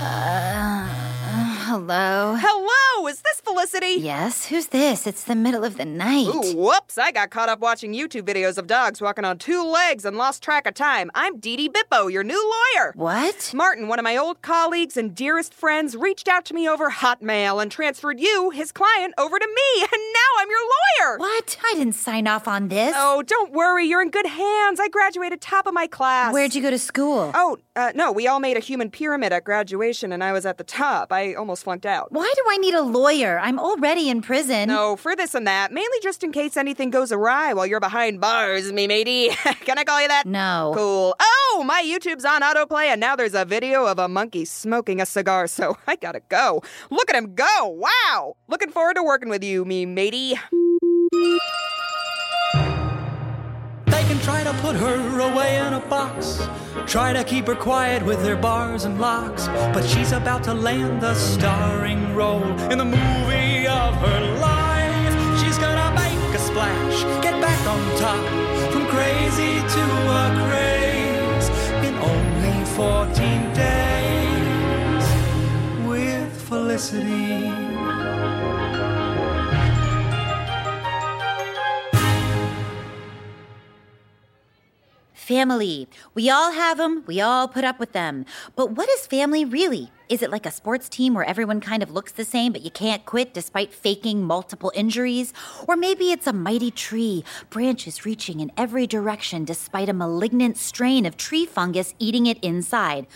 Uh, hello? Hello, this Felicity? Yes, who's this? It's the middle of the night. Ooh, whoops, I got caught up watching YouTube videos of dogs walking on two legs and lost track of time. I'm Dee Dee Bippo, your new lawyer. What? Martin, one of my old colleagues and dearest friends, reached out to me over Hotmail and transferred you, his client, over to me, and now I'm your lawyer. What? I didn't sign off on this. Oh, don't worry, you're in good hands. I graduated top of my class. Where'd you go to school? Oh, uh, no, we all made a human pyramid at graduation, and I was at the top. I almost flunked out. Why do I need a lawyer? I'm already in prison. No, for this and that, mainly just in case anything goes awry while you're behind bars, me matey. Can I call you that? No. Cool. Oh, my YouTube's on autoplay, and now there's a video of a monkey smoking a cigar, so I gotta go. Look at him go! Wow! Looking forward to working with you, me matey. Try to put her away in a box, try to keep her quiet with their bars and locks. But she's about to land the starring role in the movie of her life. She's gonna make a splash, get back on top, from crazy to a craze in only 14 days with Felicity. Family. We all have them. We all put up with them. But what is family really? Is it like a sports team where everyone kind of looks the same, but you can't quit despite faking multiple injuries? Or maybe it's a mighty tree, branches reaching in every direction despite a malignant strain of tree fungus eating it inside.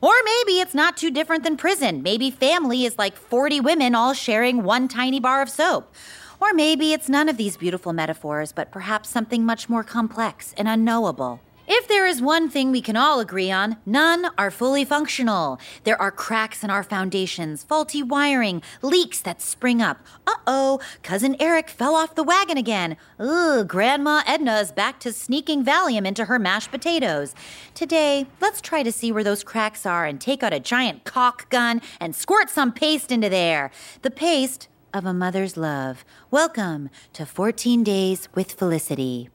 Or maybe it's not too different than prison. Maybe family is like 40 women all sharing one tiny bar of soap. Or maybe it's none of these beautiful metaphors, but perhaps something much more complex and unknowable. If there is one thing we can all agree on, none are fully functional. There are cracks in our foundations, faulty wiring, leaks that spring up. Uh oh, cousin Eric fell off the wagon again. Ugh, Grandma Edna is back to sneaking Valium into her mashed potatoes. Today, let's try to see where those cracks are and take out a giant caulk gun and squirt some paste into there. The paste of a mother's love. Welcome to 14 Days with Felicity.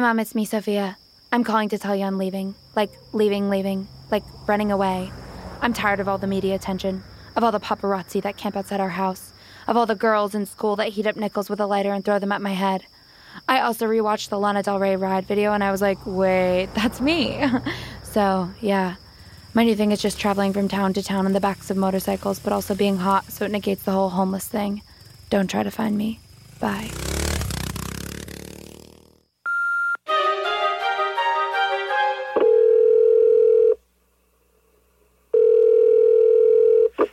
Mom, it's me, Sophia. I'm calling to tell you I'm leaving. Like, leaving, leaving. Like, running away. I'm tired of all the media attention, of all the paparazzi that camp outside our house, of all the girls in school that heat up nickels with a lighter and throw them at my head. I also rewatched the Lana Del Rey ride video and I was like, wait, that's me. so, yeah. My new thing is just traveling from town to town on the backs of motorcycles, but also being hot, so it negates the whole homeless thing. Don't try to find me. Bye.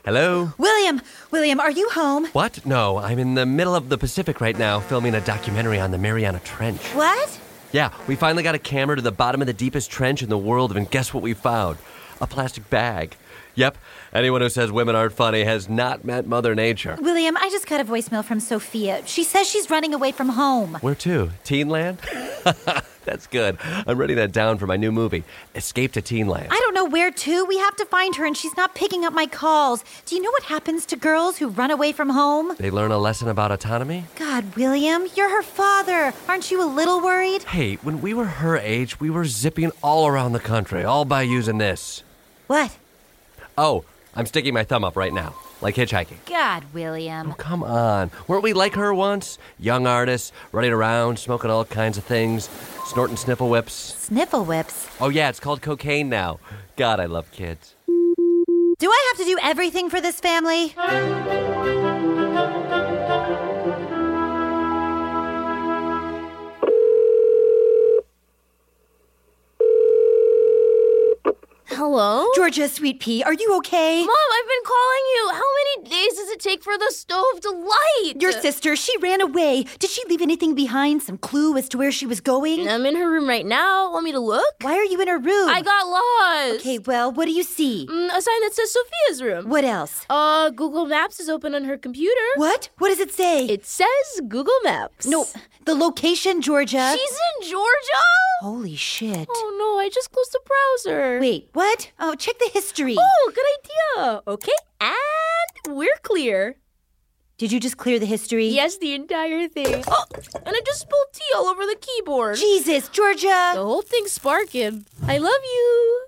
Hello? William, William, are you home? What? No, I'm in the middle of the Pacific right now filming a documentary on the Mariana Trench. What? Yeah, we finally got a camera to the bottom of the deepest trench in the world, and guess what we found? A plastic bag. Yep, anyone who says women aren't funny has not met Mother Nature. William, I just got a voicemail from Sophia. She says she's running away from home. Where to? Teenland? That's good. I'm writing that down for my new movie, Escape to Teenland. I don't know where to. We have to find her, and she's not picking up my calls. Do you know what happens to girls who run away from home? They learn a lesson about autonomy? God, William, you're her father. Aren't you a little worried? Hey, when we were her age, we were zipping all around the country, all by using this. What? Oh, I'm sticking my thumb up right now, like hitchhiking. God, William. Oh, come on. Weren't we like her once? Young artists, running around, smoking all kinds of things, snorting sniffle whips. Sniffle whips. Oh, yeah, it's called cocaine now. God, I love kids. Do I have to do everything for this family? Hello? Georgia, sweet pea, are you okay? Mom, I've been calling you. How many days does take for the stove to light? Your sister, she ran away. Did she leave anything behind? Some clue as to where she was going? I'm in her room right now. Want me to look? Why are you in her room? I got lost. Okay, well, what do you see? Mm, a sign that says Sophia's room. What else? Uh, Google Maps is open on her computer. What? What does it say? It says Google Maps. No, the location, Georgia. She's in Georgia? Holy shit. Oh no, I just closed the browser. Wait, what? Oh, check the history. Oh, good idea. Okay, and we're clear. Did you just clear the history? Yes, the entire thing. Oh, and I just spilled tea all over the keyboard. Jesus, Georgia! The whole thing's sparking. I love you.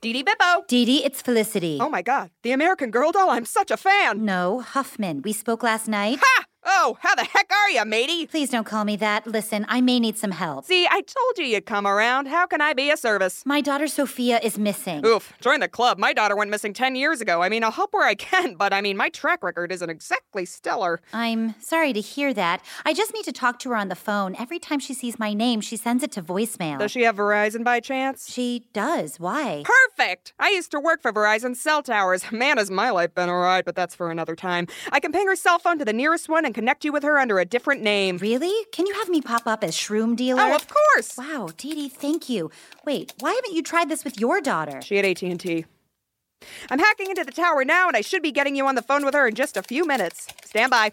Dee Dee Bippo! Dee Dee, it's Felicity. Oh my god, the American Girl doll, I'm such a fan! No, Huffman. We spoke last night. Ha! How the heck are you, matey? Please don't call me that. Listen, I may need some help. See, I told you you'd come around. How can I be of service? My daughter Sophia is missing. Oof, join the club. My daughter went missing 10 years ago. I mean, I'll help where I can, but I mean, my track record isn't exactly stellar. I'm sorry to hear that. I just need to talk to her on the phone. Every time she sees my name, she sends it to voicemail. Does she have Verizon by chance? She does. Why? Perfect! I used to work for Verizon cell towers. Man, has my life been alright, but that's for another time. I can ping her cell phone to the nearest one and connect you with her under a different name. Really? Can you have me pop up as Shroom Dealer? Oh, of course! Wow, Dee Dee, thank you. Wait, why haven't you tried this with your daughter? She had AT&T. I'm hacking into the tower now, and I should be getting you on the phone with her in just a few minutes. Stand by.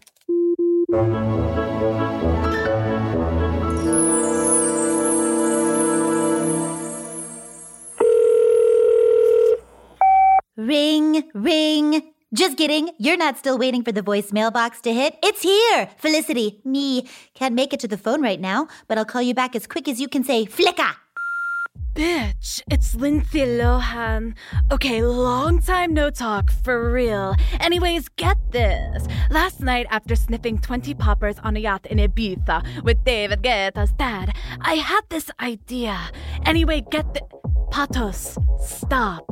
Ring, ring. Just kidding. You're not still waiting for the voicemail box to hit. It's here. Felicity, me. Can't make it to the phone right now, but I'll call you back as quick as you can say flicka. Bitch, it's Lindsay Lohan. Okay, long time no talk, for real. Anyways, get this. Last night, after sniffing 20 poppers on a yacht in Ibiza with David Guetta's dad, I had this idea. Anyway, get the. Patos, stop.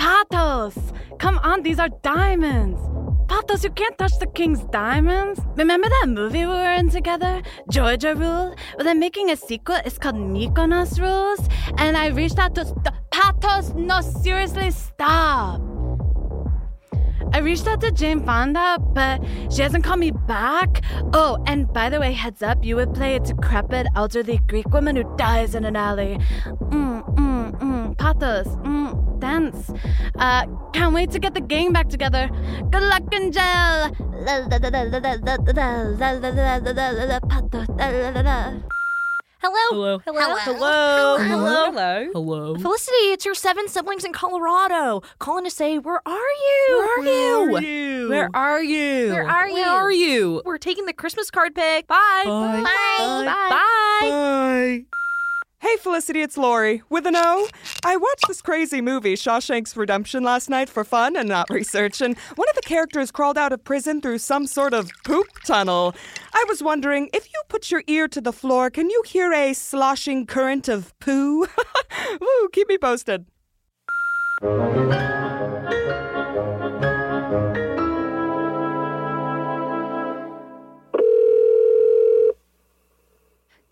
Patos! Come on, these are diamonds! Patos, you can't touch the king's diamonds! Remember that movie we were in together? Georgia Rule? Well, they're making a sequel. It's called Mykonos Rules. And I reached out to. St- Patos, no, seriously, stop! I reached out to Jane Fonda, but she hasn't called me back. Oh, and by the way, heads up, you would play a decrepit elderly Greek woman who dies in an alley. Mm, mm. Patos, mm, dance. Uh, can't wait to get the gang back together. Good luck in jail. Hello. Hello. Hello. Hello. Hello. Hello. Hello. Felicity, it's your seven siblings in Colorado calling to say, Where are you? Where are you? Where are you? Where are you? Where are you? We're taking the Christmas card pick. Bye. Bye. Bye. Bye. Bye. Hey, Felicity, it's Lori with an O. I watched this crazy movie, Shawshank's Redemption, last night for fun and not research, and one of the characters crawled out of prison through some sort of poop tunnel. I was wondering if you put your ear to the floor, can you hear a sloshing current of poo? Woo, keep me posted.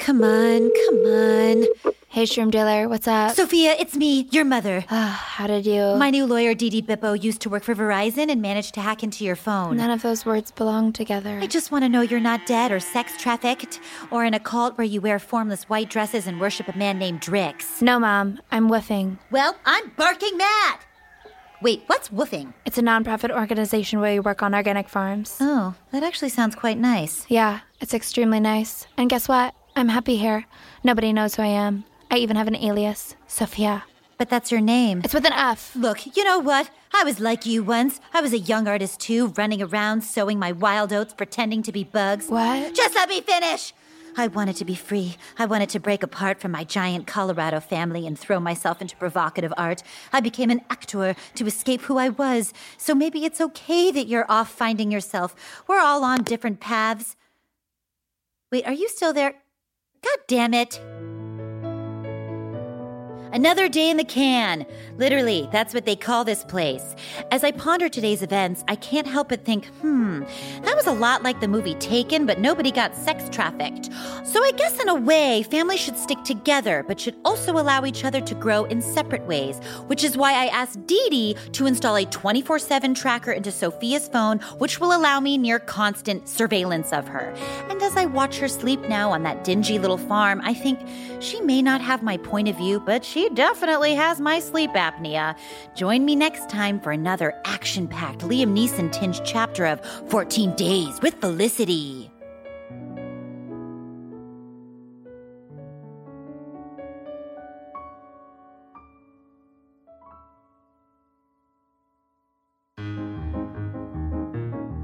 Come on, come on. Hey, Shroom Dealer, what's up? Sophia, it's me, your mother. Ah, how did you? My new lawyer, Dee Dee Bippo, used to work for Verizon and managed to hack into your phone. None of those words belong together. I just want to know you're not dead or sex trafficked or in a cult where you wear formless white dresses and worship a man named Drix. No, Mom, I'm woofing. Well, I'm barking mad. Wait, what's woofing? It's a nonprofit organization where we work on organic farms. Oh, that actually sounds quite nice. Yeah, it's extremely nice. And guess what? I'm happy here. Nobody knows who I am. I even have an alias, Sophia. But that's your name. It's with an F. Look, you know what? I was like you once. I was a young artist too, running around sowing my wild oats, pretending to be bugs. What? Just let me finish! I wanted to be free. I wanted to break apart from my giant Colorado family and throw myself into provocative art. I became an actor to escape who I was. So maybe it's okay that you're off finding yourself. We're all on different paths. Wait, are you still there? God damn it. Another day in the can. Literally, that's what they call this place. As I ponder today's events, I can't help but think, hmm, that was a lot like the movie Taken, but nobody got sex trafficked. So I guess in a way, families should stick together, but should also allow each other to grow in separate ways, which is why I asked Dee Dee to install a 24 7 tracker into Sophia's phone, which will allow me near constant surveillance of her. And as I watch her sleep now on that dingy little farm, I think she may not have my point of view, but she definitely has my sleep apnea. Join me next time for another action packed Liam Neeson tinged chapter of 14 Days with Felicity.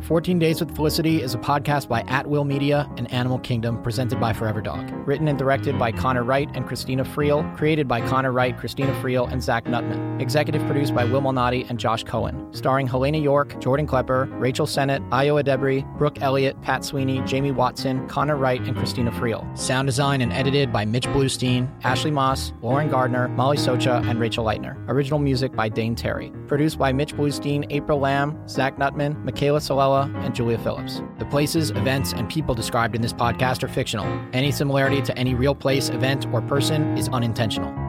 14 Days with Felicity is a podcast by At Will Media and Animal Kingdom presented by Forever Dog. Written and directed by Connor Wright and Christina Friel. Created by Connor Wright, Christina Friel, and Zach Nutman. Executive produced by Will Malnati and Josh Cohen. Starring Helena York, Jordan Klepper, Rachel Sennott, Ayo Edebiri, Brooke Elliott, Pat Sweeney, Jamie Watson, Connor Wright, and Christina Friel. Sound design and edited by Mitch Bluestein, Ashley Moss, Lauren Gardner, Molly Socha, and Rachel Leitner. Original music by Dane Terry. Produced by Mitch Bluestein, April Lamb, Zach Nutman, Michaela Solella, and Julia Phillips. The places, events, and people described in this podcast are fictional. Any similarity to any real place, event, or person is unintentional.